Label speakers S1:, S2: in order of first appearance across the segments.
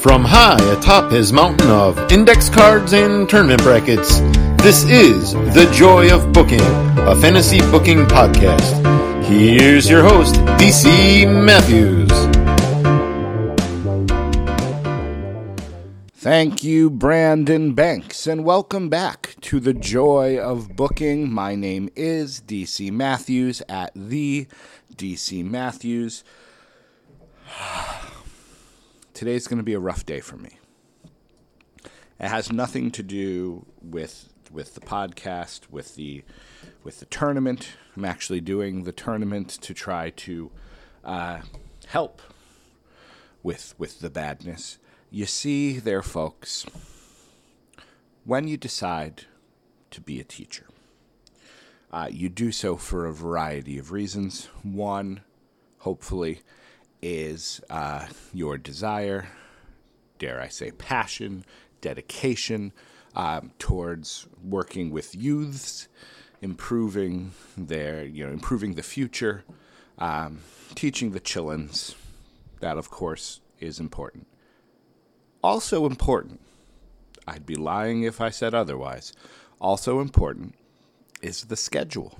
S1: From high atop his mountain of index cards and tournament brackets, this is The Joy of Booking, a fantasy booking podcast. Here's your host, DC Matthews.
S2: Thank you, Brandon Banks, and welcome back to the Joy of Booking. My name is DC Matthews at the DC Matthews. Today's going to be a rough day for me. It has nothing to do with with the podcast, with the with the tournament. I'm actually doing the tournament to try to uh, help with with the badness. You see, there, folks. When you decide to be a teacher, uh, you do so for a variety of reasons. One, hopefully, is uh, your desire, dare I say, passion, dedication um, towards working with youths, improving their, you know, improving the future, um, teaching the chillins. That, of course, is important. Also important, I'd be lying if I said otherwise. Also important is the schedule.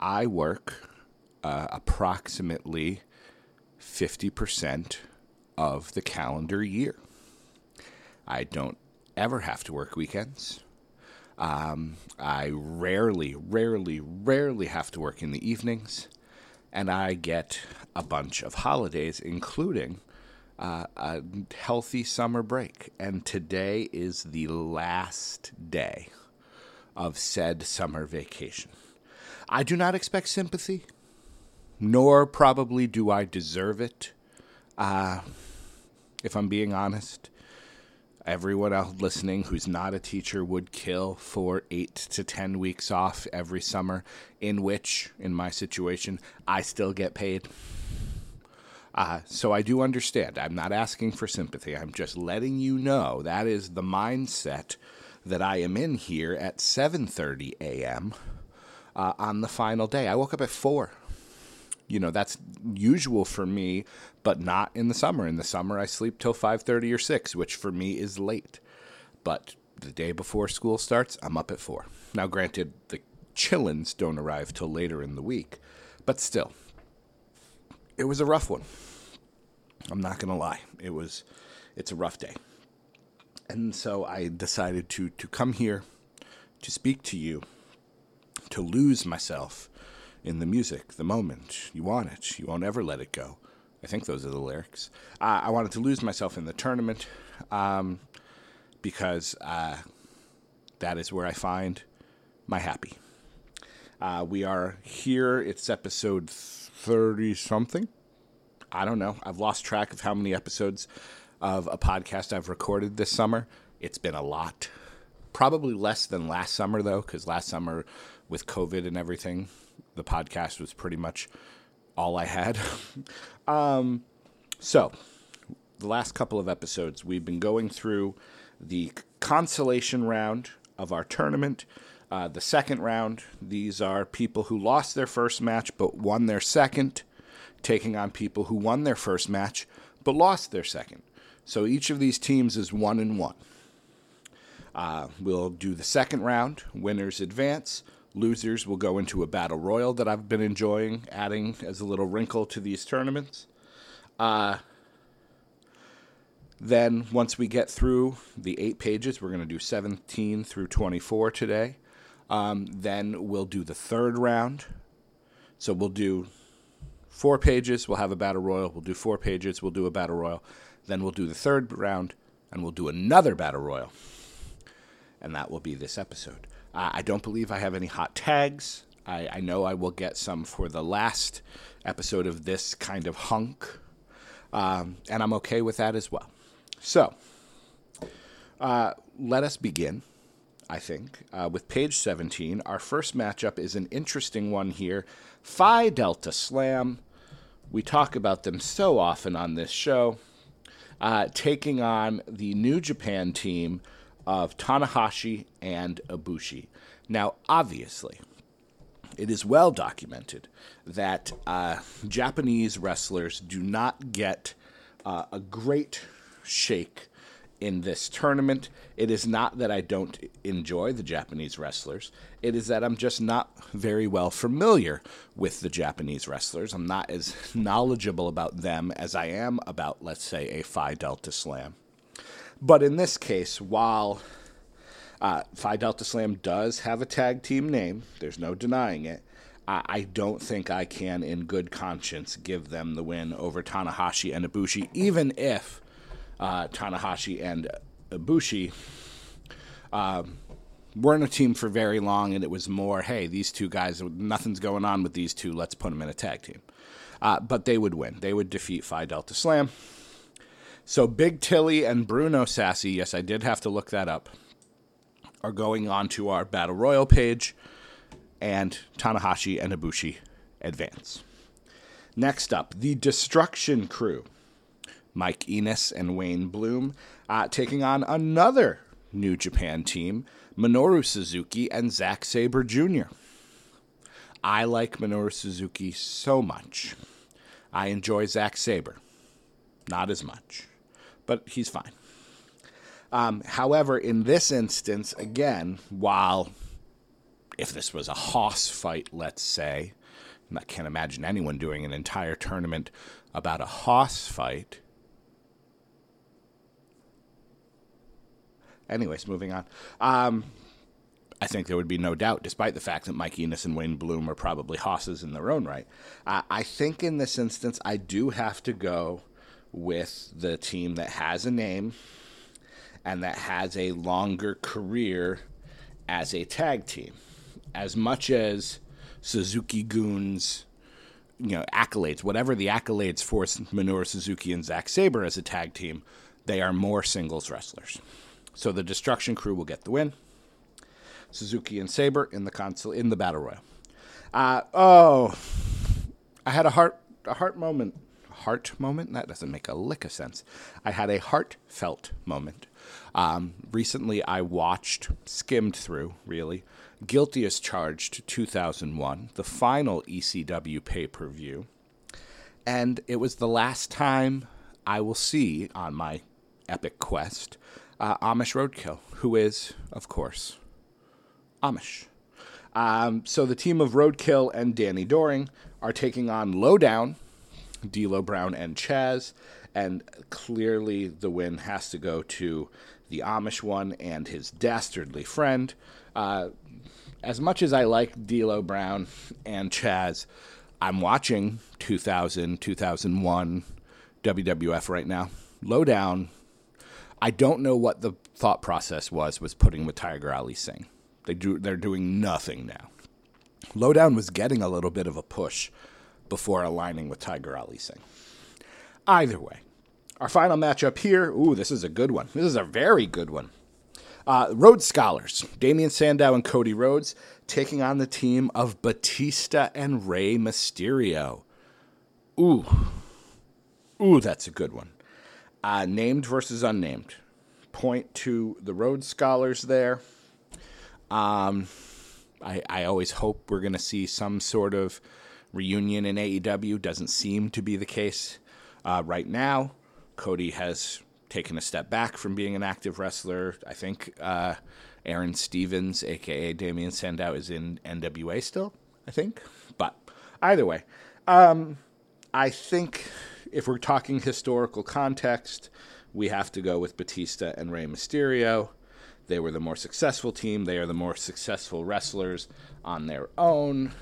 S2: I work uh, approximately 50% of the calendar year. I don't ever have to work weekends. Um, I rarely, rarely, rarely have to work in the evenings. And I get a bunch of holidays, including uh, a healthy summer break. And today is the last day of said summer vacation. I do not expect sympathy, nor probably do I deserve it. Uh, if I'm being honest, everyone else listening who's not a teacher would kill for eight to ten weeks off every summer, in which, in my situation, I still get paid. Uh, so I do understand. I'm not asking for sympathy. I'm just letting you know that is the mindset that I am in here at 7:30 a.m. Uh, on the final day. I woke up at four. You know that's usual for me, but not in the summer. In the summer, I sleep till 5:30 or 6, which for me is late. But the day before school starts, I'm up at four. Now, granted, the chillins don't arrive till later in the week, but still, it was a rough one. I'm not gonna lie. It was, it's a rough day. And so I decided to, to come here to speak to you, to lose myself in the music, the moment. You want it, you won't ever let it go. I think those are the lyrics. Uh, I wanted to lose myself in the tournament um, because uh, that is where I find my happy. Uh, we are here, it's episode 30 something. I don't know. I've lost track of how many episodes of a podcast I've recorded this summer. It's been a lot. Probably less than last summer, though, because last summer, with COVID and everything, the podcast was pretty much all I had. um, so, the last couple of episodes, we've been going through the consolation round of our tournament. Uh, the second round, these are people who lost their first match but won their second, taking on people who won their first match but lost their second. So each of these teams is one and one. Uh, we'll do the second round. Winners advance. Losers will go into a battle royal that I've been enjoying, adding as a little wrinkle to these tournaments. Uh, then, once we get through the eight pages, we're going to do 17 through 24 today. Um, then we'll do the third round. So we'll do four pages, we'll have a battle royal. We'll do four pages, we'll do a battle royal. Then we'll do the third round, and we'll do another battle royal. And that will be this episode. Uh, I don't believe I have any hot tags. I, I, know I will get some for the last episode of this kind of hunk. Um, and I'm okay with that as well. So, uh, let us begin, I think, uh, with page 17. Our first matchup is an interesting one here Phi Delta Slam. We talk about them so often on this show. Uh, taking on the New Japan team of Tanahashi and Ibushi. Now, obviously, it is well documented that uh, Japanese wrestlers do not get uh, a great shake in this tournament. It is not that I don't enjoy the Japanese wrestlers. It is that I'm just not very well familiar with the Japanese wrestlers. I'm not as knowledgeable about them as I am about, let's say, a Phi Delta Slam. But in this case, while uh, Phi Delta Slam does have a tag team name, there's no denying it. I, I don't think I can, in good conscience, give them the win over Tanahashi and Ibushi, even if uh, Tanahashi and Ibushi uh, weren't a team for very long, and it was more, hey, these two guys, nothing's going on with these two, let's put them in a tag team. Uh, but they would win. They would defeat Phi Delta Slam. So Big Tilly and Bruno Sassy, yes, I did have to look that up, are going on to our Battle Royal page, and Tanahashi and Ibushi advance. Next up, the Destruction Crew. Mike Enos and Wayne Bloom, uh, taking on another New Japan team, Minoru Suzuki and Zack Sabre Jr. I like Minoru Suzuki so much. I enjoy Zack Sabre. Not as much, but he's fine. Um, however, in this instance, again, while if this was a hoss fight, let's say, I can't imagine anyone doing an entire tournament about a hoss fight. Anyways, moving on. Um, I think there would be no doubt, despite the fact that Mike Enos and Wayne Bloom are probably hosses in their own right. Uh, I think in this instance, I do have to go with the team that has a name and that has a longer career as a tag team. As much as Suzuki-gun's, you know accolades, whatever the accolades for Minoru Suzuki and Zack Sabre as a tag team, they are more singles wrestlers. So the Destruction Crew will get the win. Suzuki and Sabre in the console in the battle royal. Uh, oh, I had a heart a heart moment. Heart moment? That doesn't make a lick of sense. I had a heartfelt moment. Um, recently, I watched, skimmed through, really, Guilty as Charged 2001, the final ECW pay per view. And it was the last time I will see on my epic quest uh, Amish Roadkill, who is, of course, Amish. Um, so the team of Roadkill and Danny Doring are taking on Lowdown, D'Lo Brown, and Chaz, and clearly the win has to go to the Amish one and his dastardly friend. Uh, as much as I like D'Lo Brown and Chaz, I'm watching 2000, 2001 WWF right now. Lowdown I don't know what the thought process was was putting with Tiger Ali Singh. They do they're doing nothing now. Lowdown was getting a little bit of a push before aligning with Tiger Ali Singh. Either way, our final matchup here. Ooh, this is a good one. This is a very good one. Uh, Rhodes Scholars, Damien Sandow and Cody Rhodes, taking on the team of Batista and Rey Mysterio. Ooh, ooh, that's a good one. Uh, named versus unnamed. Point to the Rhodes Scholars there. Um, I, I always hope we're going to see some sort of reunion in AEW. Doesn't seem to be the case uh, right now. Cody has taken a step back from being an active wrestler. I think uh, Aaron Stevens, aka Damien Sandow, is in NWA still. I think, but either way, um, I think if we're talking historical context, we have to go with Batista and Rey Mysterio. They were the more successful team. They are the more successful wrestlers on their own.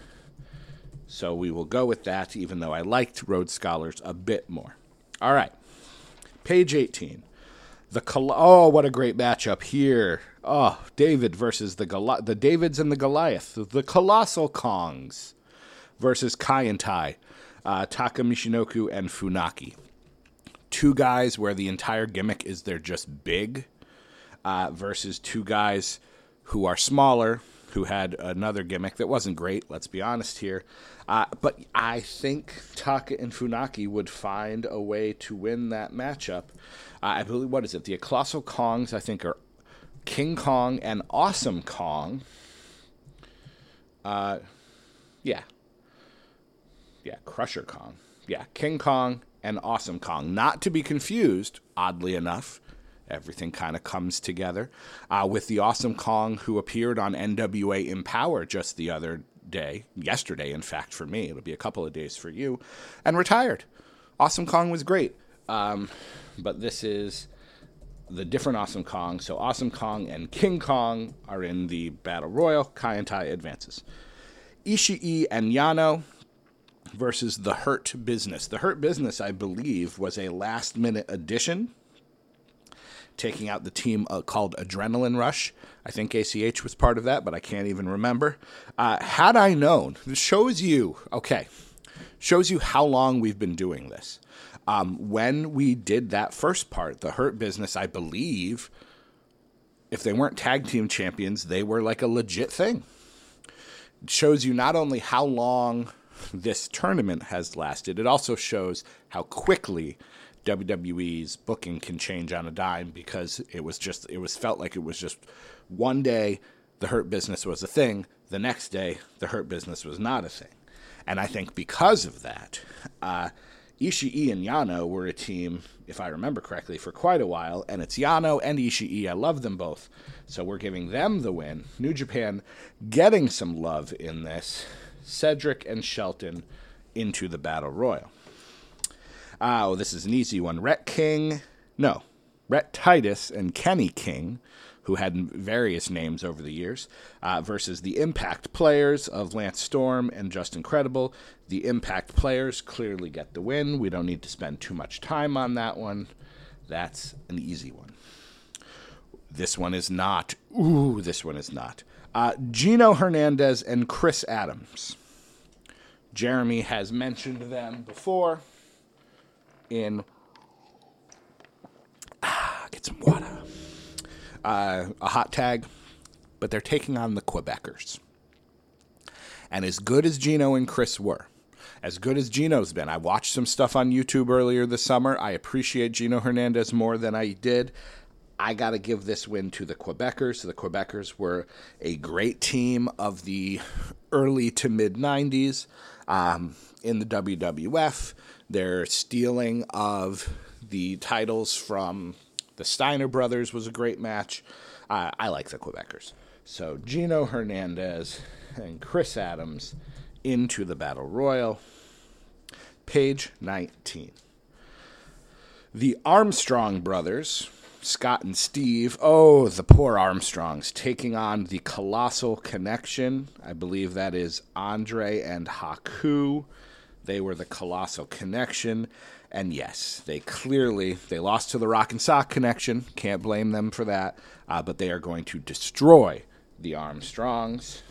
S2: So we will go with that, even though I liked Rhodes Scholars a bit more. All right. Page 18. The Col- oh, what a great matchup here. Oh, David versus the Goli- the Davids and the Goliath. The Colossal Kongs versus Kaientai uh, Taka Michinoku and Funaki. Two guys where the entire gimmick is they're just big, uh, versus two guys who are smaller, who had another gimmick that wasn't great, let's be honest here. Uh, but I think Taka and Funaki would find a way to win that matchup. Uh, I believe, what is it? The Colossal Kongs, I think, are King Kong and Awesome Kong. Uh, yeah, yeah, Crusher Kong. Yeah, King Kong and Awesome Kong. Not to be confused, oddly enough, everything kind of comes together uh, with the Awesome Kong who appeared on NWA Empower just the other day, yesterday, in fact, for me. It'll be a couple of days for you, and retired. Awesome Kong was great. Um, but this is the different Awesome Kong. So Awesome Kong and King Kong are in the Battle Royal. Kaientai advances. Ishii and Yano versus the Hurt Business. The Hurt Business, I believe, was a last minute addition, taking out the team uh, called Adrenaline Rush. I think ACH was part of that, but I can't even remember. Uh, had I known, this shows you, okay, shows you how long we've been doing this. Um, when we did that first part, the Hurt Business, I believe, if they weren't tag team champions, they were like a legit thing. It shows you not only how long this tournament has lasted, it also shows how quickly WWE's booking can change on a dime because it was just it was felt like it was just one day the hurt business was a thing, the next day the hurt business was not a thing, and I think because of that, uh, Ishii and Yano were a team, if I remember correctly, for quite a while, and it's Yano and Ishii. I love them both, so we're giving them the win. New Japan getting some love in this. Cedric and Shelton into the Battle Royal. Oh, this is an easy one. Rhett King, no, Rhett Titus and Kenny King, who had various names over the years, uh, versus the Impact players of Lance Storm and Justin Credible. The Impact players clearly get the win. We don't need to spend too much time on that one. That's an easy one. This one is not. Ooh, this one is not. Uh, Gino Hernandez and Chris Adams. Jeremy has mentioned them before in. Ah, get some water. Uh, a hot tag, but they're taking on the Quebecers. And as good as Gino and Chris were, as good as Gino's been, I watched some stuff on YouTube earlier this summer. I appreciate Gino Hernandez more than I did I got to give this win to the Quebecers. The Quebecers were a great team of the early to mid 90s um, in the WWF. Their stealing of the titles from the Steiner brothers was a great match. Uh, I like the Quebecers. So Gino Hernandez and Chris Adams into the Battle Royal. Page 19. The Armstrong brothers Scott and Steve. Oh, the poor Armstrongs taking on the Colossal Connection. I believe that is Andre and Haku. They were the Colossal Connection. And yes, they clearly they lost to the Rock and Sock Connection. Can't blame them for that. Uh, but they are going to destroy the Armstrongs.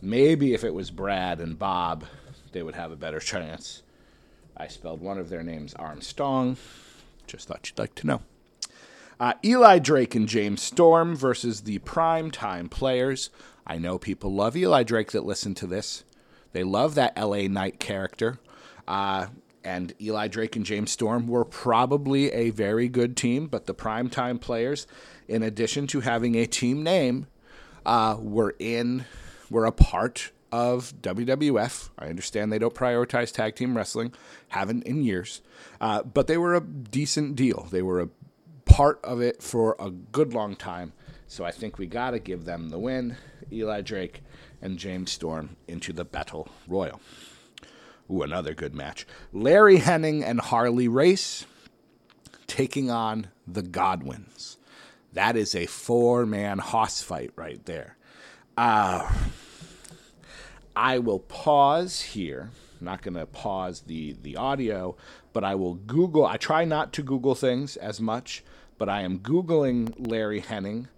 S2: Maybe if it was Brad and Bob, they would have a better chance. I spelled one of their names Armstrong. Just thought you'd like to know. Uh, Eli Drake and James Storm versus the prime time players. I know people love Eli Drake that listen to this. They love that LA Knight character. Uh, and Eli Drake and James Storm were probably a very good team, but the primetime players, in addition to having a team name, uh, were in were a part of WWF. I understand they don't prioritize tag team wrestling, haven't in years, uh, but they were a decent deal. They were a part of it for a good long time. So I think we got to give them the win. Eli Drake and James Storm into the Battle Royal. Ooh, another good match. Larry Hennig and Harley Race taking on the Godwins. That is a four man hoss fight right there. Uh, I will pause here. I'm not going to pause the, the audio, but I will Google. I try not to Google things as much but I am Googling Larry Hennig.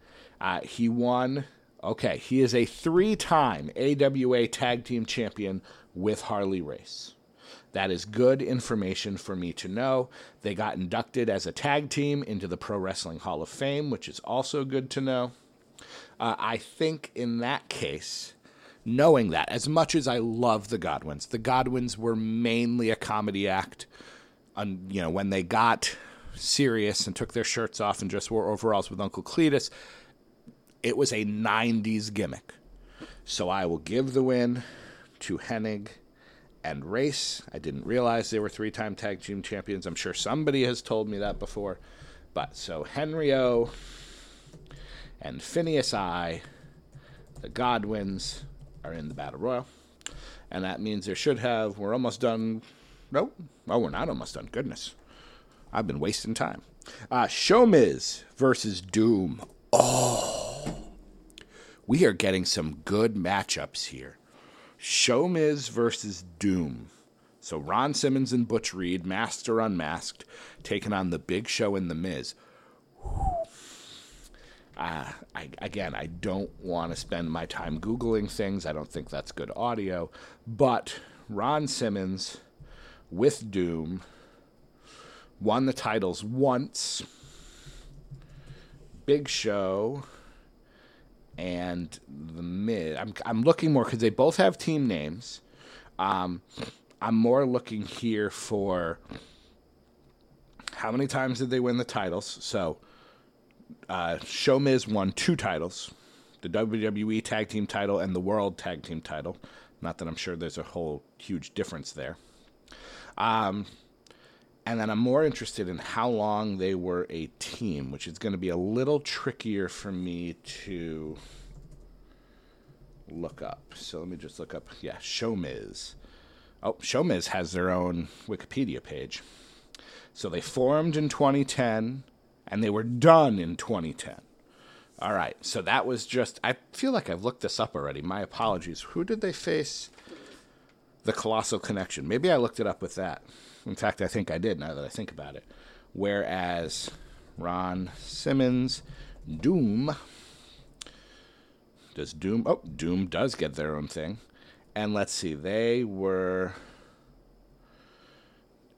S2: Uh, he won, okay, he is a three time AWA Tag Team Champion with Harley Race. That is good information for me to know. They got inducted as a tag team into the Pro Wrestling Hall of Fame, which is also good to know. Uh, I think in that case, knowing that, as much as I love the Godwins, the Godwins were mainly a comedy act. On, you know, when they got serious and took their shirts off and just wore overalls with Uncle Cletus. It was a 90s gimmick. So I will give the win to Hennig and Race. I didn't realize they were three time tag team champions. I'm sure somebody has told me that before. But so Henry O and Phineas I, the Godwins, are in the Battle Royal. And that means there should have, we're almost done. Nope. Oh, we're not almost done. Goodness. I've been wasting time. Uh, Showmiz versus Doom. Oh. We are getting some good matchups here. Showmiz versus Doom. So Ron Simmons and Butch Reed, masked or unmasked, taking on the Big Show and the Miz. Uh, I, again, I don't want to spend my time Googling things. I don't think that's good audio. But Ron Simmons with Doom won the titles once. Big Show and the Miz. I'm, I'm looking more because they both have team names. Um, I'm more looking here for how many times did they win the titles? So uh, Show Miz won two titles the WWE Tag Team title and the World Tag Team title. Not that I'm sure there's a whole huge difference there. Um, and then I'm more interested in how long they were a team, which is going to be a little trickier for me to look up. So let me just look up. Yeah, Showmiz. Oh, Showmiz has their own Wikipedia page. So they formed in 2010 and they were done in 2010. All right, so that was just. I feel like I've looked this up already. My apologies. Who did they face? The Colossal Connection. Maybe I looked it up with that. In fact, I think I did now that I think about it. Whereas Ron Simmons, Doom. Does Doom. Oh, Doom does get their own thing. And let's see, they were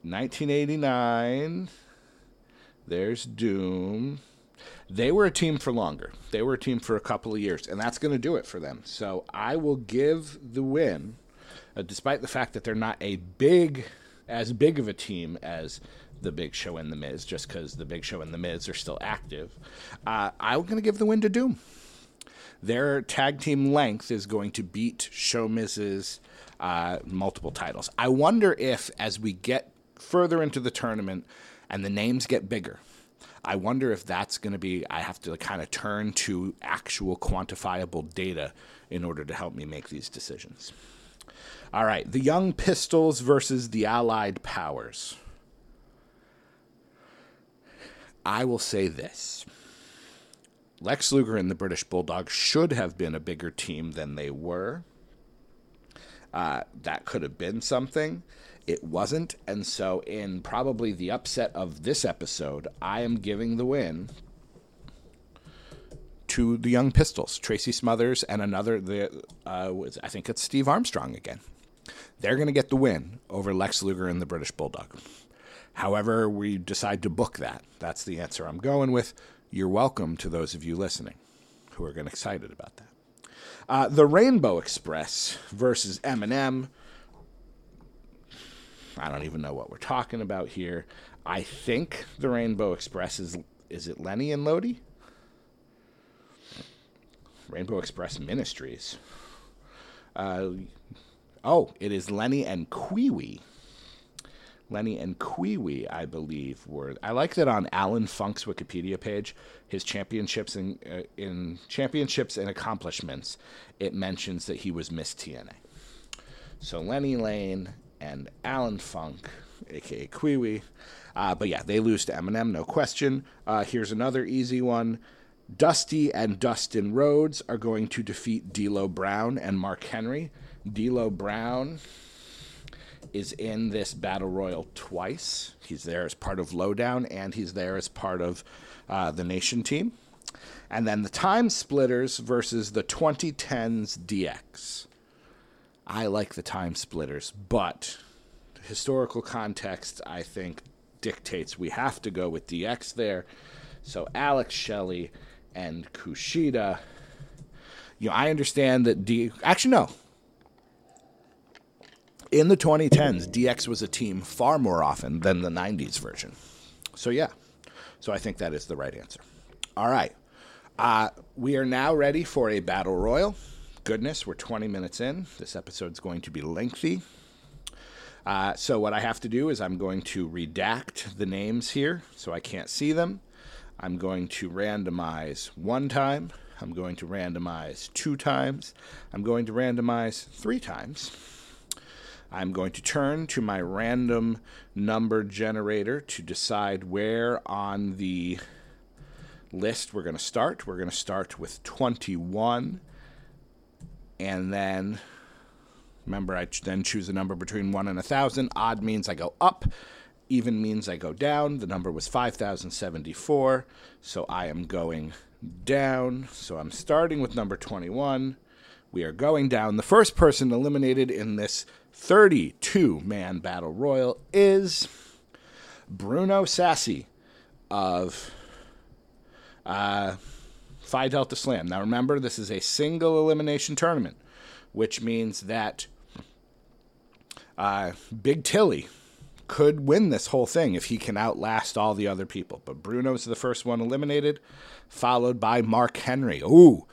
S2: 1989. There's Doom. They were a team for longer. They were a team for a couple of years, and that's going to do it for them. So I will give the win, uh, despite the fact that they're not a big, as big of a team as the Big Show and the Miz, just because the Big Show and the Miz are still active. Uh, I'm going to give the win to Doom. Their tag team length is going to beat Show Miz's uh, multiple titles. I wonder if, as we get further into the tournament and the names get bigger, I wonder if that's going to be, I have to kind of turn to actual quantifiable data in order to help me make these decisions. All right, the Young Pistols versus the Allied Powers. I will say this Lex Luger and the British Bulldog should have been a bigger team than they were. Uh, that could have been something. It wasn't. And so, in probably the upset of this episode, I am giving the win to the Young Pistols, Tracy Smothers, and another. The uh, was, I think it's Steve Armstrong again. They're going to get the win over Lex Luger and the British Bulldog. However, we decide to book that. That's the answer I'm going with. You're welcome to those of you listening who are getting excited about that. Uh, the Rainbow Express versus MNM. I don't even know what we're talking about here. I think the Rainbow Express is is it Lenny and Lodi? Rainbow Express Ministries. Uh, oh, it is Lenny and Kwee Lenny and Kwee I believe, were. I like that on Alan Funk's Wikipedia page, his championships in uh, in championships and accomplishments, it mentions that he was Miss TNA. So Lenny Lane and Alan Funk, aka Kwee uh, but yeah, they lose to MNM, no question. Uh, here's another easy one. Dusty and Dustin Rhodes are going to defeat D'Lo Brown and Mark Henry. D'Lo Brown is in this battle royal twice. He's there as part of Lowdown, and he's there as part of uh, the Nation team. And then the Time Splitters versus the 2010s DX. I like the Time Splitters, but historical context, I think, dictates we have to go with DX there. So Alex Shelley and Kushida. You know, I understand that D. Actually, no in the 2010s, DX was a team far more often than the 90s version. So, yeah. So, I think that is the right answer. All right. Uh, we are now ready for a battle royal. Goodness, we're 20 minutes in. This episode's going to be lengthy. Uh, so what I have to do is I'm going to redact the names here so I can't see them. I'm going to randomize one time. I'm going to randomize two times. I'm going to randomize three times. I'm going to turn to my random number generator to decide where on the list we're going to start. We're going to start with 21. And then, remember, I then choose a number between 1 and 1,000. Odd means I go up, even means I go down. The number was 5,074, so I am going down. So I'm starting with number 21. We are going down. The first person eliminated in this 32 man battle royal is Bruno Sassy of uh, Phi Delta Slam. Now remember, this is a single elimination tournament, which means that uh, Big Tilly could win this whole thing if he can outlast all the other people. But Bruno's the first one eliminated, followed by Mark Henry. Ooh,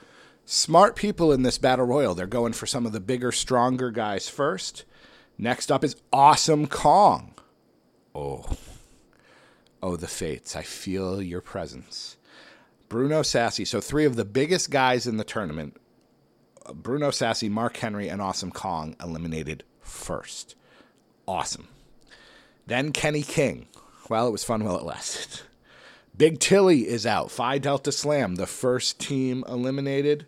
S2: smart people in this battle royal. They're going for some of the bigger, stronger guys first. Next up is Awesome Kong. Oh. Oh, the fates. I feel your presence. Bruno Sassy. So, three of the biggest guys in the tournament Bruno Sassy, Mark Henry, and Awesome Kong eliminated first. Awesome. Then Kenny King. Well, it was fun while it lasted. Big Tilly is out. Phi Delta Slam, the first team eliminated.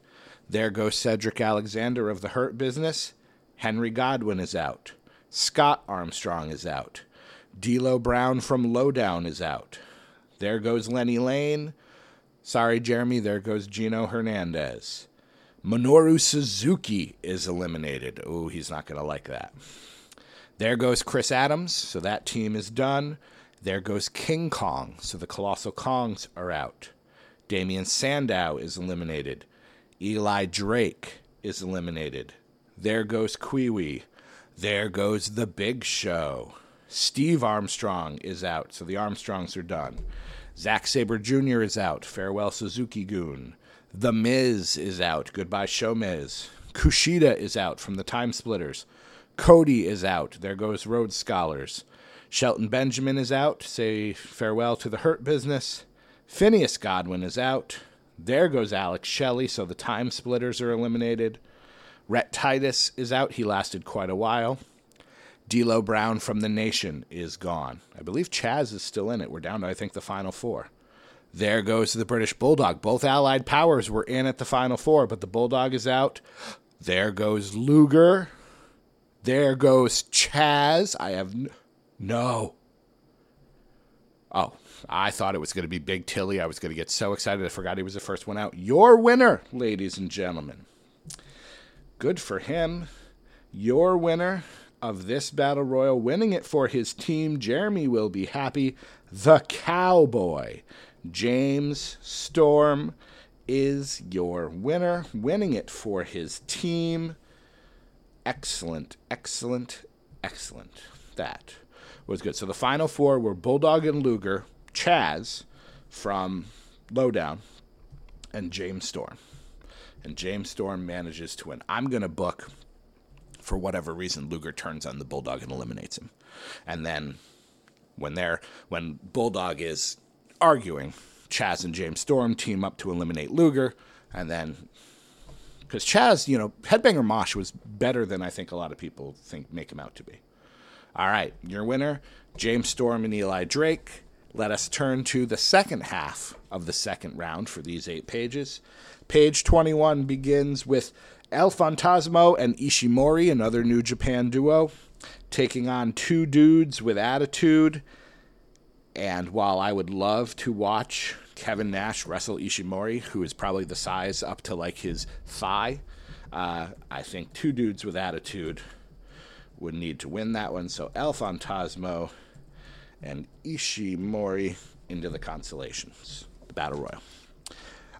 S2: There goes Cedric Alexander of the Hurt Business. Henry Godwin is out. Scott Armstrong is out. D'Lo Brown from Lowdown is out. There goes Lenny Lane. Sorry, Jeremy. There goes Gino Hernandez. Minoru Suzuki is eliminated. Oh, he's not going to like that. There goes Chris Adams. So that team is done. There goes King Kong. So the Colossal Kongs are out. Damien Sandow is eliminated. Eli Drake is eliminated. There goes Kiwi. There goes the Big Show. Steve Armstrong is out. So the Armstrongs are done. Zack Sabre Jr. is out. Farewell Suzuki-gun. The Miz is out. Goodbye Show Miz. Kushida is out from the Time Splitters. Cody is out. There goes Rhodes Scholars. Shelton Benjamin is out. Say farewell to the Hurt Business. Phineas Godwin is out. There goes Alex Shelley. So the Time Splitters are eliminated. Rhett Titus is out. He lasted quite a while. D'Lo Brown from the Nation is gone. I believe Chaz is still in it. We're down to I think the final four. There goes the British Bulldog. Both Allied powers were in at the final four, but the Bulldog is out. There goes Luger. There goes Chaz. I have n- no. Oh, I thought it was going to be Big Tilly. I was going to get so excited I forgot he was the first one out. Your winner, ladies and gentlemen. Good for him. Your winner of this battle royal, winning it for his team. Jeremy will be happy. The Cowboy, James Storm, is your winner, winning it for his team. Excellent, excellent, excellent. That was good. So the final four were Bulldog and Luger, Chaz from Lowdown, and James Storm. And James Storm manages to win. I'm going to book for whatever reason, Luger turns on the Bulldog and eliminates him. And then when they're when Bulldog is arguing, Chaz and James Storm team up to eliminate Luger, and then because Chaz, you know, Headbanger Mosh was better than I think a lot of people think make him out to be. All right, your winner, James Storm and Eli Drake. Let us turn to the second half of the second round for these eight pages. Page 21 begins with El Phantasmo and Ishimori, another New Japan duo, taking on two dudes with attitude. And while I would love to watch Kevin Nash wrestle Ishimori, who is probably the size up to like his thigh, uh, I think two dudes with attitude would need to win that one. So El Phantasmo and Ishimori into the consolations, the Battle Royal.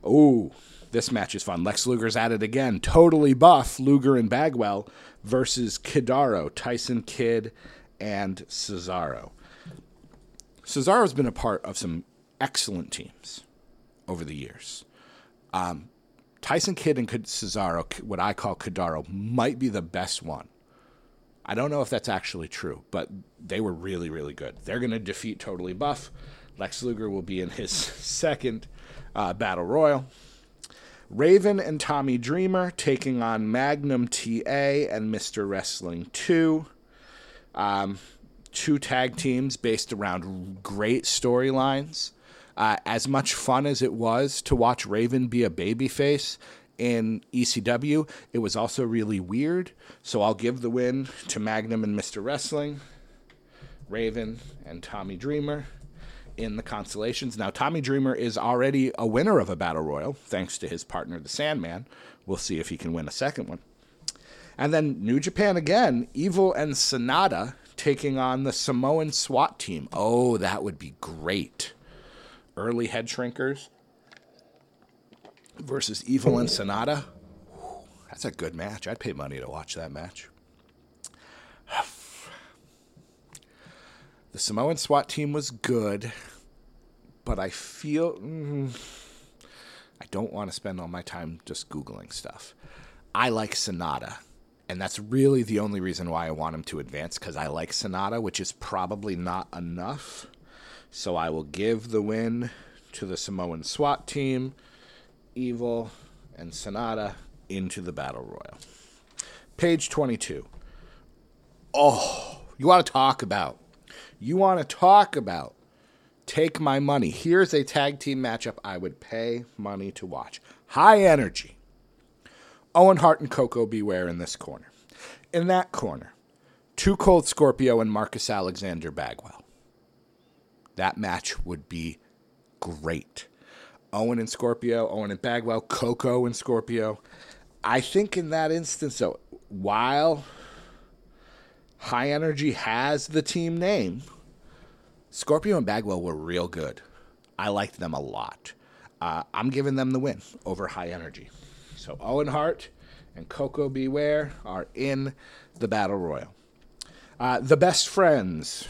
S2: Oh, this match is fun. Lex Luger's at it again. Totally buff Luger and Bagwell versus Kidaro, Tyson Kidd, and Cesaro. Cesaro's been a part of some excellent teams over the years. Um, Tyson Kidd and Cesaro, what I call Kidaro, might be the best one I don't know if that's actually true, but they were really, really good. They're going to defeat Totally Buff. Lex Luger will be in his second uh, Battle Royal. Raven and Tommy Dreamer taking on Magnum TA and Mr. Wrestling 2. Um, two tag teams based around great storylines. Uh, as much fun as it was to watch Raven be a babyface in ECW, it was also really weird. So I'll give the win to Magnum and Mr. Wrestling, Raven and Tommy Dreamer in the constellations. Now, Tommy Dreamer is already a winner of a battle royal, thanks to his partner, the Sandman. We'll see if he can win a second one. And then New Japan again, Evil and Sanada taking on the Samoan SWAT team. Oh, that would be great. Early head shrinkers versus Evil and Sanada. That's a good match. I'd pay money to watch that match. The Samoan SWAT team was good, but I feel mm, I don't want to spend all my time just Googling stuff. I like Sanada, and that's really the only reason why I want him to advance because I like Sanada, which is probably not enough. So I will give the win to the Samoan SWAT team, Evil, and Sanada into the Battle Royal. Page 22. Oh, you want to talk about you want to talk about take my money. Here's a tag team matchup I would pay money to watch. High energy. Owen Hart and Koko B. Ware in this corner. In that corner, Two Cold Scorpio and Marcus Alexander Bagwell. That match would be great. Owen and Scorpio, Owen and Bagwell, Koko and Scorpio. I think in that instance, though, while High Energy has the team name. Scorpio and Bagwell were real good. I liked them a lot. Uh, I'm giving them the win over High Energy. So Owen Hart and Koko B. Ware are in the Battle Royal. Uh, the Best Friends,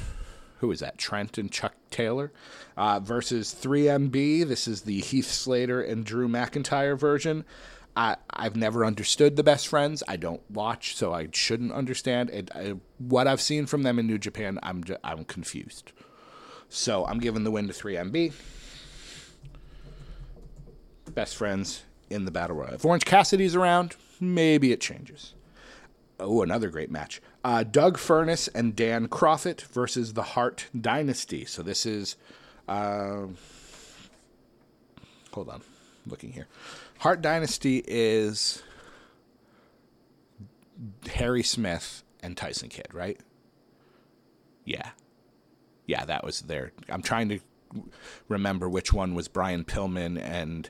S2: who is that? Trent and Chuck Taylor uh, versus 3MB. This is the Heath Slater and Drew McIntyre version. I, I've never understood the best friends. I don't watch, so I shouldn't understand. It, I, what I've seen from them in New Japan, I'm I'm confused. So I'm giving the win to 3MB. Best friends in the battle royal. If Orange Cassidy's around, maybe it changes. Oh, another great match. Uh, Doug Furnas and Dan Kroffat versus the Hart Dynasty. So this is. Uh, hold on, looking here. Hart Dynasty is Harry Smith and Tyson Kidd, right? Yeah. Yeah, that was there. I'm trying to remember which one was Brian Pillman and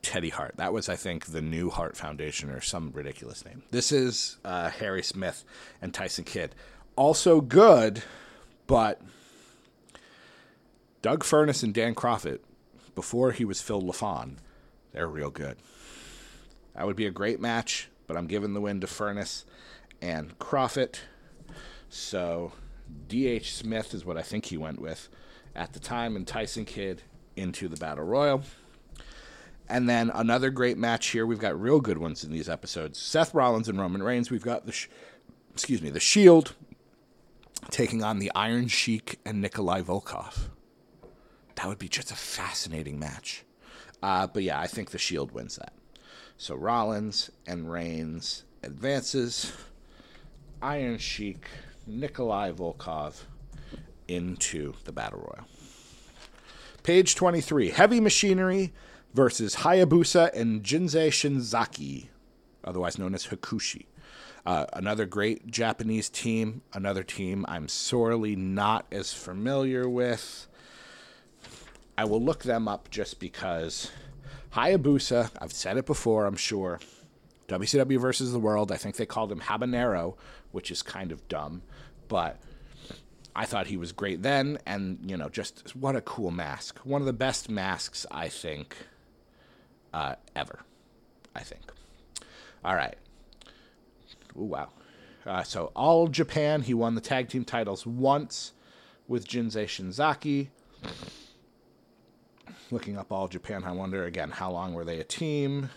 S2: Teddy Hart. That was, I think, the New Hart Foundation or some ridiculous name. This is uh, Harry Smith and Tyson Kidd. Also good, but Doug Furnas and Dan Kroffat, before he was Phil LaFon, they're real good. That would be a great match, but I'm giving the win to Furnas and Kroffat. So D.H. Smith is what I think he went with at the time, and Tyson Kidd into the Battle Royal. And then another great match here. We've got real good ones in these episodes. Seth Rollins and Roman Reigns. We've got the, sh- excuse me, the Shield taking on the Iron Sheik and Nikolai Volkov. That would be just a fascinating match. Uh, but yeah, I think the Shield wins that. So Rollins and Reigns advances. Iron Sheik, Nikolai Volkov into the Battle Royal. Page 23 Heavy Machinery versus Hayabusa and Jinsei Shinzaki, otherwise known as Hakushi. Uh, another great Japanese team, another team I'm sorely not as familiar with. I will look them up just because Hayabusa, I've said it before, I'm sure. WCW versus the World, I think they called him Habanero, which is kind of dumb, but I thought he was great then, and you know, just what a cool mask. One of the best masks I think uh, ever. I think. All right. Ooh, wow. Uh, so all Japan, he won the tag team titles once with Jinsei Shinzaki looking up all Japan. I wonder again how long were they a team?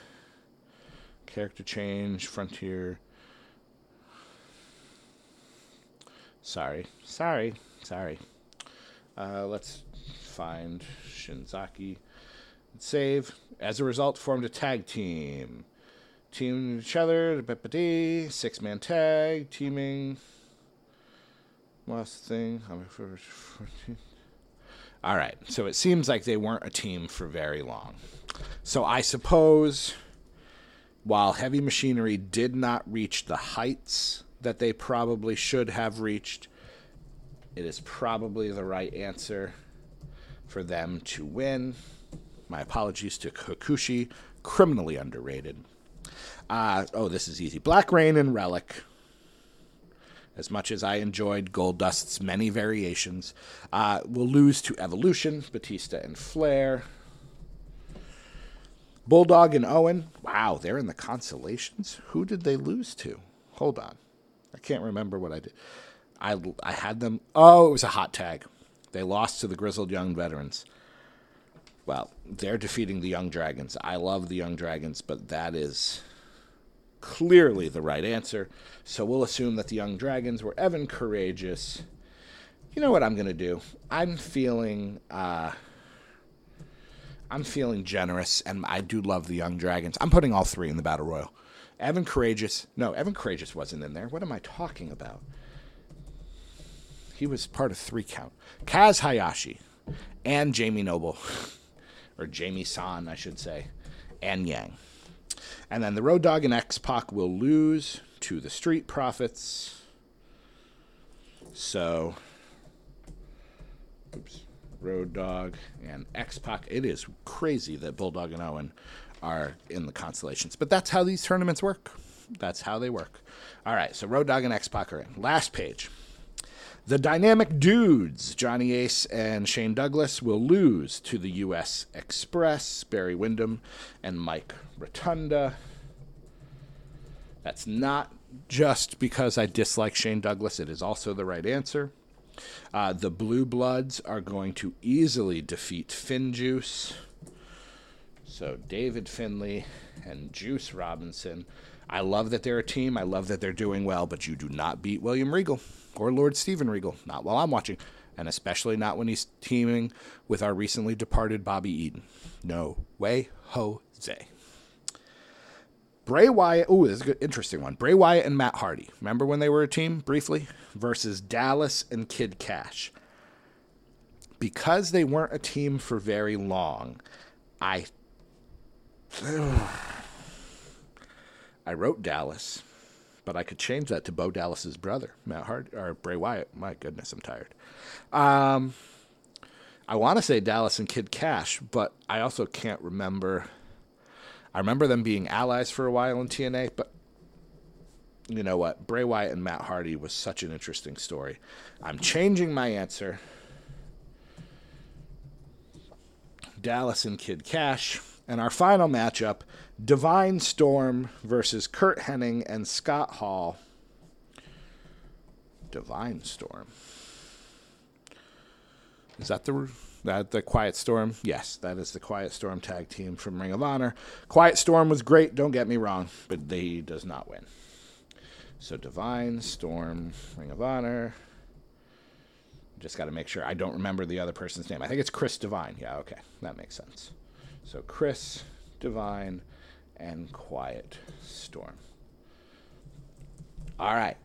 S2: Character change, Frontier. Sorry, sorry, sorry. Uh, let's find Shinzaki. And save. As a result, formed a tag team. Team each other, six man tag, teaming. Last thing. All right, so it seems like they weren't a team for very long. So I suppose while Heavy Machinery did not reach the heights that they probably should have reached, it is probably the right answer for them to win. My apologies to Hakushi, criminally underrated. Uh, oh, this is easy. Black Rain and Relic. As much as I enjoyed Goldust's many variations, uh, will lose to Evolution, Batista and Flair. Bulldog and Owen. Wow, they're in the consolations. Who did they lose to? Hold on. I can't remember what I did. I, I had them. Oh, it was a hot tag. They lost to the Grizzled Young Veterans. Well, they're defeating the Young Dragons. I love the Young Dragons, but that is clearly the right answer. So we'll assume that the Young Dragons were Evan Karagias. You know what I'm going to do? I'm feeling. Uh, I'm feeling generous, and I do love the Young Dragons. I'm putting all three in the Battle Royal. Evan Karagias. No, Evan Karagias wasn't in there. What am I talking about? He was part of three count. Kaz Hayashi and Jamie Noble, or Jamie San, I should say, and Yang. And then the Road Dog and X Pac will lose to the Street Profits. So, oops, Road Dog and X Pac. It is crazy that Bulldog and Owen are in the constellations, but that's how these tournaments work. That's how they work. All right, so Road Dog and X Pac are in. Last page. The Dynamic Dudes, Johnny Ace and Shane Douglas, will lose to the U.S. Express, Barry Windham and Mike Rotunda. That's not just because I dislike Shane Douglas, it is also the right answer. Uh, the Blue Bloods are going to easily defeat Finjuice. So David Finley and Juice Robinson. I love that they're a team. I love that they're doing well, but you do not beat William Regal or Lord Steven Regal, not while I'm watching, and especially not when he's teaming with our recently departed Bobby Eaton. No way, Jose. Bray Wyatt, ooh, this is an interesting one. Bray Wyatt and Matt Hardy. Remember when they were a team briefly? Versus Dallas and Kid Cash. Because they weren't a team for very long, I. I wrote Dallas but I could change that to Bo Dallas's brother, Matt Hart or Bray Wyatt. My goodness, I'm tired. Um, I want to say Dallas and Kid Cash, but I also can't remember. I remember them being allies for a while in TNA, but you know what? Bray Wyatt and Matt Hardy was such an interesting story. I'm changing my answer. Dallas and Kid Cash. And our final matchup Divine Storm versus Kurt Hennig and Scott Hall. Divine Storm. Is that the that the Quiet Storm? Yes, that is the Quiet Storm tag team from Ring of Honor. Quiet Storm was great, don't get me wrong, but they does not win. So Divine Storm, Ring of Honor. Just got to make sure I don't remember the other person's name. I think it's Chris Divine. Yeah, okay, that makes sense. So Chris Divine and Quiet Storm. All right.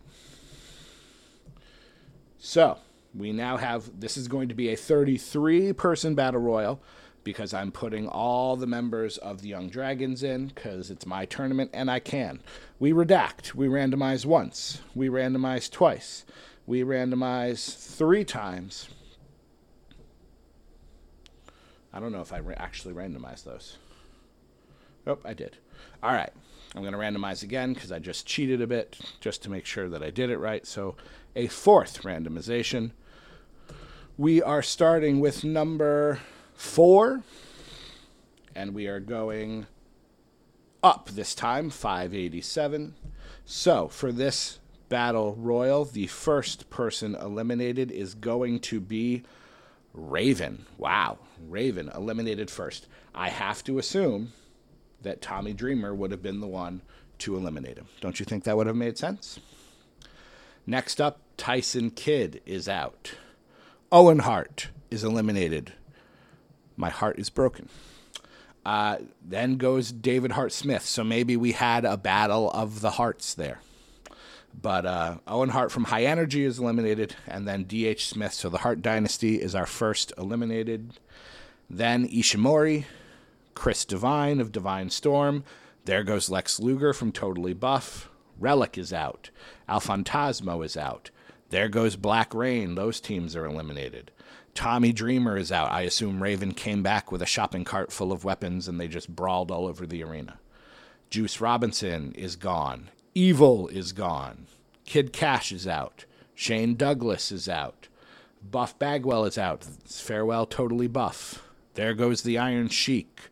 S2: So we now have this is going to be a 33 person battle royal because I'm putting all the members of the Young Dragons in because it's my tournament and I can. We redact. We randomize once. We randomize twice. We randomize three times. I don't know if I ra- actually randomized those. Oh, I did. All right. I'm going to randomize again because I just cheated a bit just to make sure that I did it right. So, a fourth randomization. We are starting with number four, and we are going up this time, 587. So, for this battle royal, the first person eliminated is going to be Raven. Wow. Raven eliminated first. I have to assume that Tommy Dreamer would have been the one to eliminate him. Don't you think that would have made sense? Next up, Tyson Kidd is out. Owen Hart is eliminated. My heart is broken. Uh, then goes David Hart Smith. So maybe we had a battle of the hearts there. But uh, Owen Hart from High Energy is eliminated, and then DH Smith. So the Hart Dynasty is our first eliminated. Then Ishimori, Chris Divine of Divine Storm. There goes Lex Luger from Totally Buff. Relic is out. El Phantasmo is out. There goes Black Rain. Those teams are eliminated. Tommy Dreamer is out. I assume Raven came back with a shopping cart full of weapons and they just brawled all over the arena. Juice Robinson is gone. Evil is gone. Kid Cash is out. Shane Douglas is out. Buff Bagwell is out. Farewell, totally buff. There goes the Iron Sheik.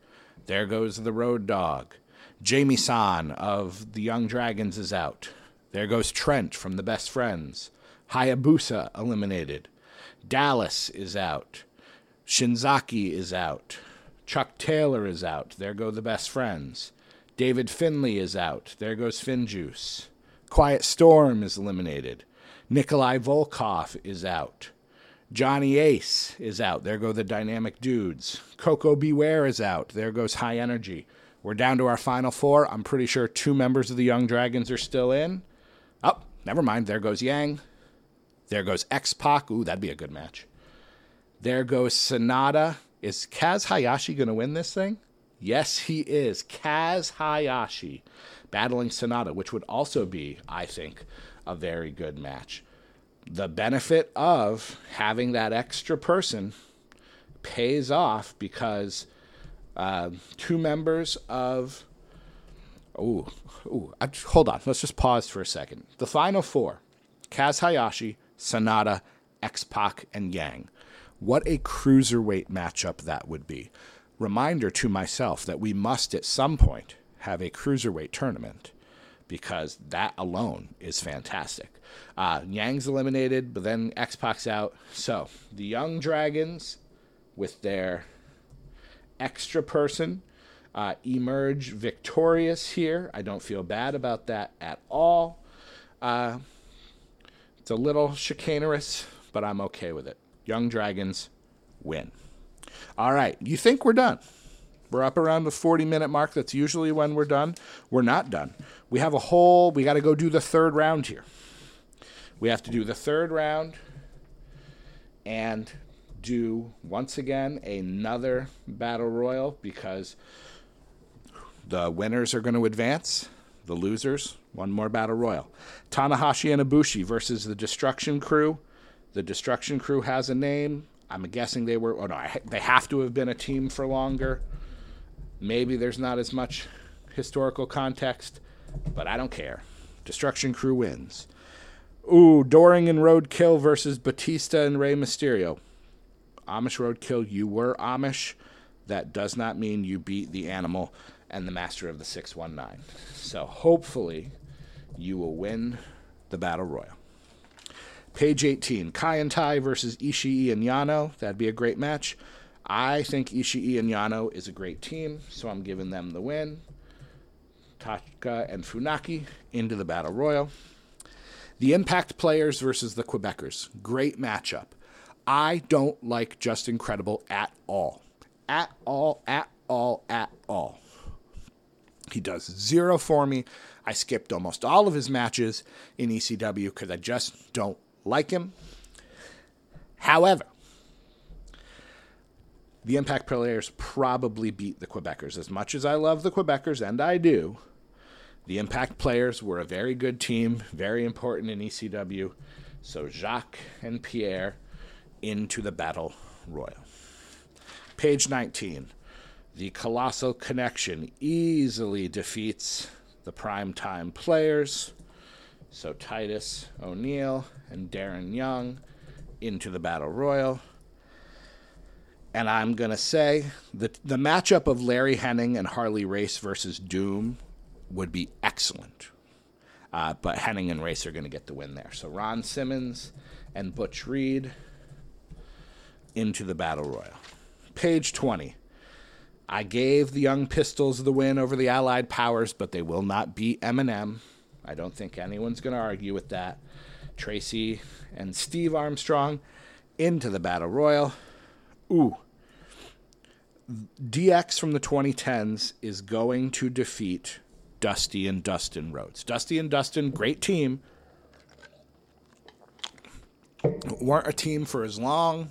S2: There goes the Road Dog. Jamie San of the Young Dragons is out. There goes Trent from the Best Friends. Hayabusa eliminated. Dallas is out. Shinzaki is out. Chuck Taylor is out. There go the best friends. David Finley is out. There goes Finjuice. Quiet Storm is eliminated. Nikolai Volkov is out. Johnny Ace is out. There go the dynamic dudes. Koko B. Ware is out. There goes High Energy. We're down to our final four. I'm pretty sure two members of the Young Dragons are still in. Oh, never mind. There goes Yang. There goes X Pac. Ooh, that'd be a good match. There goes Sanada. Is Kaz Hayashi going to win this thing? Yes, he is. Kaz Hayashi battling Sanada, which would also be, I think, a very good match. The benefit of having that extra person pays off because uh, two members of. Ooh, ooh, hold on. Let's just pause for a second. The final four Kaz Hayashi, Sanada, X Pac, and Yang. What a cruiserweight matchup that would be. Reminder to myself that we must at some point have a cruiserweight tournament because that alone is fantastic. Uh, Yang's eliminated, but then X Pac's out. So the Young Dragons, with their extra person, uh, emerge victorious here. I don't feel bad about that at all. Uh, it's a little chicanerous, but I'm okay with it. Young Dragons win. All right, you think we're done? We're up around the 40 minute mark. That's usually when we're done. We're not done. We have a whole, we got to go do the third round here. We have to do the third round and do once again another battle royal because the winners are going to advance, the losers, one more battle royal. Tanahashi and Ibushi versus the Destruction Crew. The Destruction Crew has a name. I'm guessing they were, oh no, they have to have been a team for longer. Maybe there's not as much historical context, but I don't care. Destruction Crew wins. Ooh, Doring and Roadkill versus Batista and Rey Mysterio. Amish Roadkill, you were Amish. That does not mean you beat the animal and the master of the 619. So hopefully you will win the Battle Royal. Page 18, Kai and Tai versus Ishii and Yano. That'd be a great match. I think Ishii and Yano is a great team, so I'm giving them the win. Taka and Funaki into the Battle Royal. The Impact players versus the Quebecers. Great matchup. I don't like Justin Credible at all. At all, at all, at all. He does zero for me. I skipped almost all of his matches in ECW because I just don't like him. However, the Impact players probably beat the Quebecers. As much as I love the Quebecers, and I do, the Impact players were a very good team, very important in ECW. So Jacques and Pierre into the Battle Royal. Page 19. The Colossal Connection easily defeats the primetime players. So Titus O'Neil and Darren Young into the Battle Royal. And I'm going to say the, the matchup of Larry Hennig and Harley Race versus Doom would be excellent. Uh, but Henning and Race are going to get the win there. So Ron Simmons and Butch Reed into the Battle Royal. Page 20. I gave the Young Pistols the win over the Allied Powers, but they will not beat MNM. I don't think anyone's going to argue with that. Tracy and Steve Armstrong into the Battle Royal. Ooh. DX from the 2010s is going to defeat Dusty and Dustin Rhodes. Dusty and Dustin, great team. Weren't a team for as long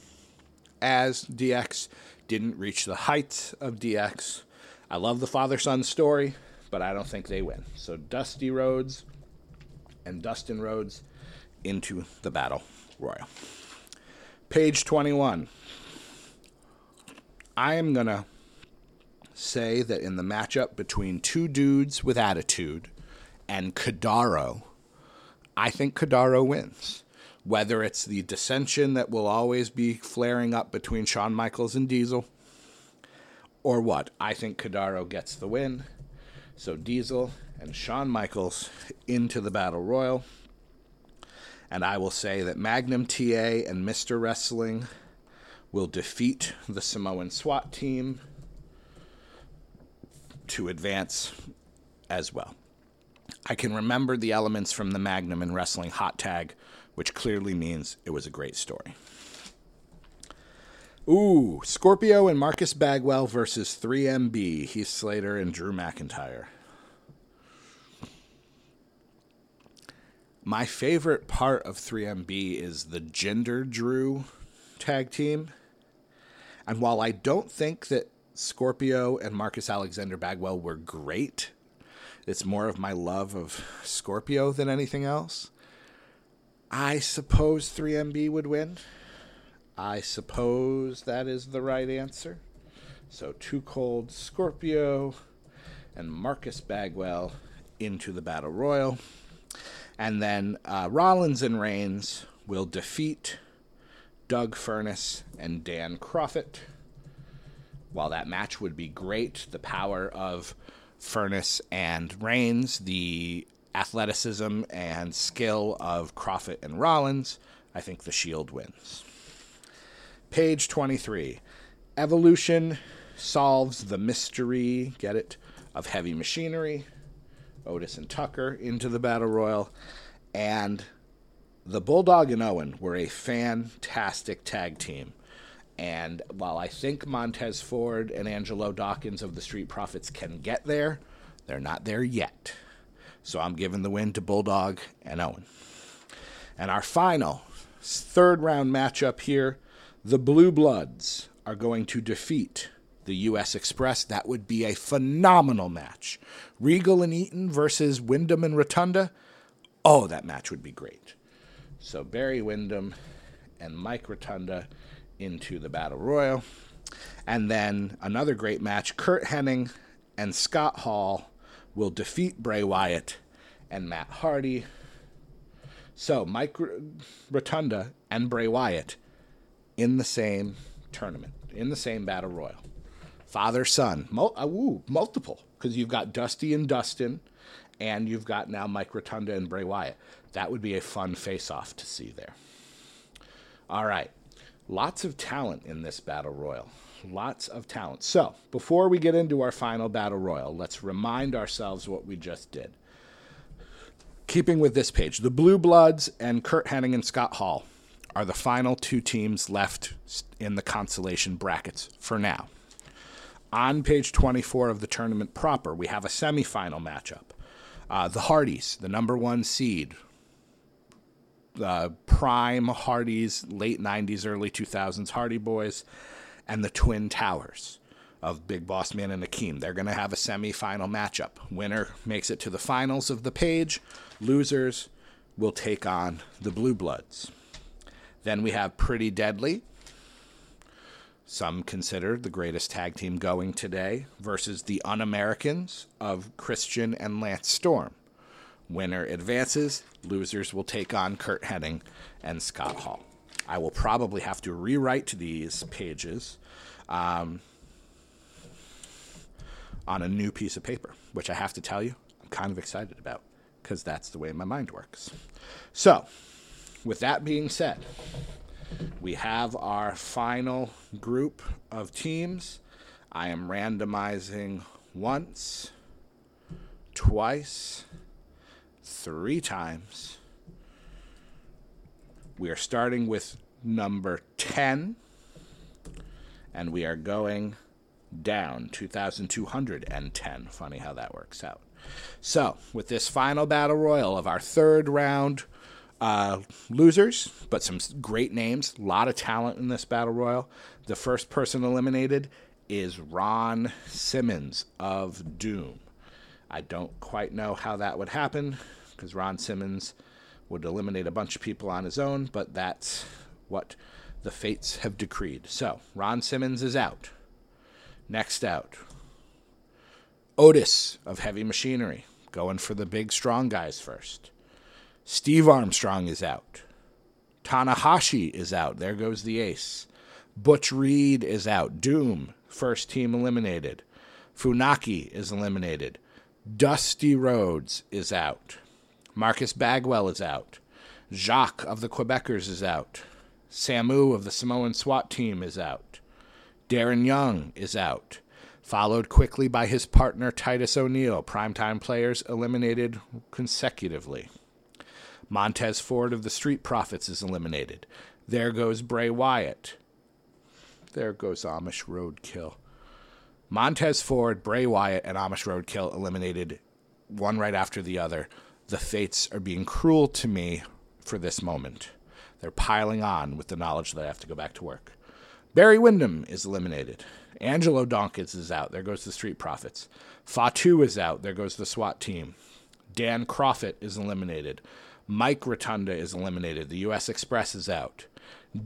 S2: as DX, didn't reach the heights of DX. I love the father son story, but I don't think they win. So Dusty Rhodes and Dustin Rhodes into the battle royal. Page 21. I am going to say that in the matchup between two dudes with attitude and Kadaro, I think Kadaro wins. Whether it's the dissension that will always be flaring up between Shawn Michaels and Diesel, or what, I think Kadaro gets the win. So Diesel and Shawn Michaels into the Battle Royal. And I will say that Magnum TA and Mr. Wrestling will defeat the Samoan SWAT team to advance as well. I can remember the elements from the Magnum and Wrestling hot tag, which clearly means it was a great story. Ooh, Scorpio and Marcus Bagwell versus 3MB, Heath Slater and Drew McIntyre. My favorite part of 3MB is the Jinder Drew tag team. And while I don't think that Scorpio and Marcus Alexander Bagwell were great, it's more of my love of Scorpio than anything else. I suppose 3MB would win. I suppose that is the right answer. So, Too Cold Scorpio and Marcus Bagwell into the Battle Royal. And then uh, Rollins and Reigns will defeat Doug Furnas and Dan Kroffat. While that match would be great, the power of Furness and Reigns, the athleticism and skill of Kroffat and Rollins, I think the Shield wins. Page 23. Evolution solves the mystery, get it, of heavy machinery. Otis and Tucker into the Battle Royal. And the Bulldog and Owen were a fantastic tag team. And while I think Montez Ford and Angelo Dawkins of the Street Profits can get there, they're not there yet. So I'm giving the win to Bulldog and Owen. And our final third round matchup here the Blue Bloods are going to defeat the U.S. Express. That would be a phenomenal match. Regal and Eaton versus Windham and Rotunda. Oh, that match would be great. So Barry Windham and Mike Rotunda into the Battle Royal. And then another great match Kurt Hennig and Scott Hall will defeat Bray Wyatt and Matt Hardy. So Mike Rotunda and Bray Wyatt in the same tournament, in the same Battle Royal father son, Mul- uh, ooh, multiple, because you've got Dusty and Dustin, and you've got now Mike Rotunda and Bray Wyatt. That would be a fun face off to see there. All right. Lots of talent in this battle royal. Lots of talent. So, before we get into our final battle royal, let's remind ourselves what we just did. Keeping with this page, the Blue Bloods and Kurt Hennig and Scott Hall are the final two teams left in the consolation brackets for now on page 24 of the tournament proper, we have a semifinal matchup. Uh, the Hardys, the number one seed, the prime Hardys, late 90s, early 2000s Hardy Boys, and the Twin Towers of Big Boss Man and Akeem. They're going to have a semifinal matchup. Winner makes it to the finals of the page. Losers will take on the Blue Bloods. Then we have Pretty Deadly some consider the greatest tag team going today, versus the Un Americans of Christian and Lance Storm. Winner advances, losers will take on Kurt Hennig and Scott Hall. I will probably have to rewrite these pages um, on a new piece of paper, which I have to tell you, I'm kind of excited about because that's the way my mind works. So, with that being said, we have our final group of teams. I am randomizing once, twice, three times. We are starting with number 10, and we are going down 2,210. Funny how that works out. So, with this final battle royal of our third round uh, losers, but some great names, a lot of talent in this battle royal. The first person eliminated is Ron Simmons of Doom. I don't quite know how that would happen because Ron Simmons would eliminate a bunch of people on his own, but that's what the fates have decreed. So, Ron Simmons is out. Next out, Otis of Heavy Machinery, going for the big, strong guys first. Steve Armstrong is out. Tanahashi is out. There goes the ace. Butch Reed is out. Doom, first team eliminated. Funaki is eliminated. Dusty Rhodes is out. Marcus Bagwell is out. Jacques of the Quebecers is out. Samu of the Samoan SWAT team is out. Darren Young is out. Followed quickly by his partner Titus O'Neil, primetime players eliminated consecutively. Montez Ford of the Street Profits is eliminated. There goes Bray Wyatt. There goes Amish Roadkill. Montez Ford, Bray Wyatt, and Amish Roadkill eliminated one right after the other the fates are being cruel to me for this moment. They're piling on with the knowledge that I have to go back to work. Barry Windham is eliminated. Angelo Dawkins is out. There goes the Street Profits. Fatu is out. There goes the SWAT team. Dan Kroffat is eliminated. Mike Rotunda is eliminated. The U.S. Express is out.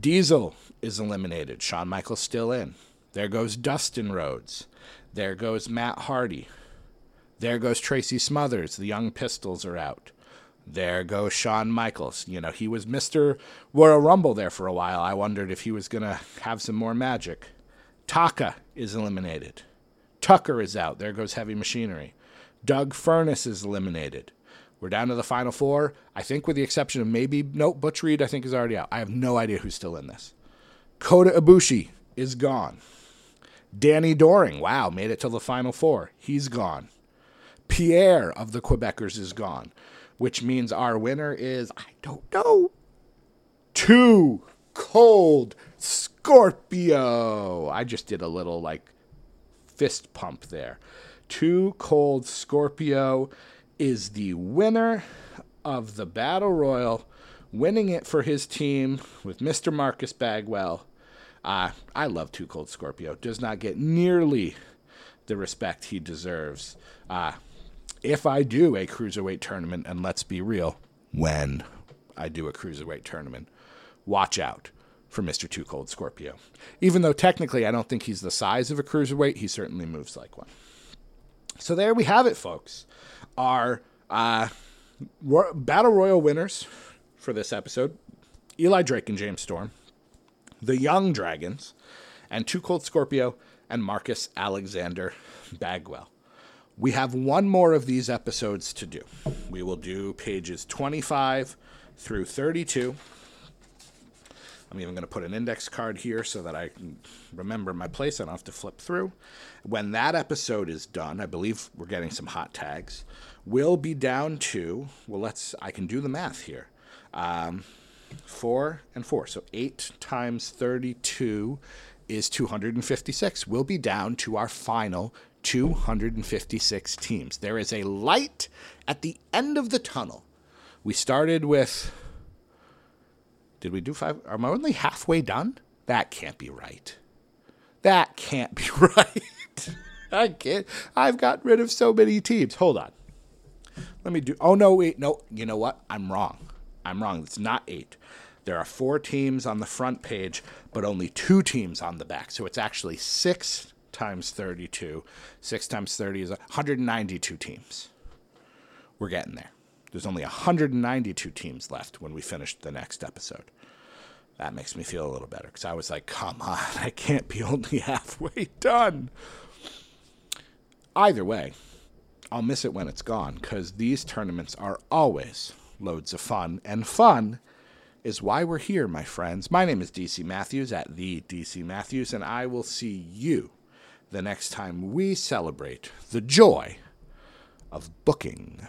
S2: Diesel is eliminated. Shawn Michaels still in. There goes Dustin Rhodes. There goes Matt Hardy. There goes Tracy Smothers. The Young Pistols are out. There goes Shawn Michaels. You know, he was Mr. Royal Rumble there for a while. I wondered if he was going to have some more magic. Taka is eliminated. Tucker is out. There goes Heavy Machinery. Doug Furnas is eliminated. We're down to the final four. I think, with the exception of maybe, nope, Butch Reed, I think, is already out. I have no idea who's still in this. Kota Ibushi is gone. Danny Doring, wow, made it to the final four. He's gone. Pierre of the Quebecers is gone, which means our winner is, I don't know, Too Cold Scorpio. I just did a little like fist pump there. Too Cold Scorpio is the winner of the Battle Royal, winning it for his team with Mr. Marcus Bagwell. Uh, I love Too Cold Scorpio. Does not get nearly the respect he deserves. Uh, if I do a cruiserweight tournament, and let's be real, when I do a cruiserweight tournament, watch out for Mr. Too Cold Scorpio. Even though technically I don't think he's the size of a cruiserweight, he certainly moves like one. So there we have it, folks. Our uh, Battle Royal winners for this episode Eli Drake and James Storm, the Young Dragons, and Too Cold Scorpio and Marcus Alexander Bagwell. We have one more of these episodes to do. We will do pages 25 through 32. I'm even going to put an index card here so that I can remember my place. I don't have to flip through. When that episode is done, I believe we're getting some hot tags. We'll be down to, well, let's, I can do the math here. Um, four and four. So eight times 32 is 256. We'll be down to our final 256 teams. There is a light at the end of the tunnel. We started with. Did we do five? Am I only halfway done? That can't be right. That can't be right. I can't. I've got rid of so many teams. Hold on. Let me do. Oh, no, wait. No. You know what? I'm wrong. I'm wrong. It's not eight. There are four teams on the front page, but only two teams on the back. So it's actually six times 32. 6 times 30 is 192 teams. We're getting there. There's only 192 teams left when we finish the next episode. That makes me feel a little better because I was like, come on, I can't be only halfway done. Either way, I'll miss it when it's gone because these tournaments are always loads of fun, and fun is why we're here, my friends. My name is DC Matthews at the DC Matthews, and I will see you the next time we celebrate the joy of booking.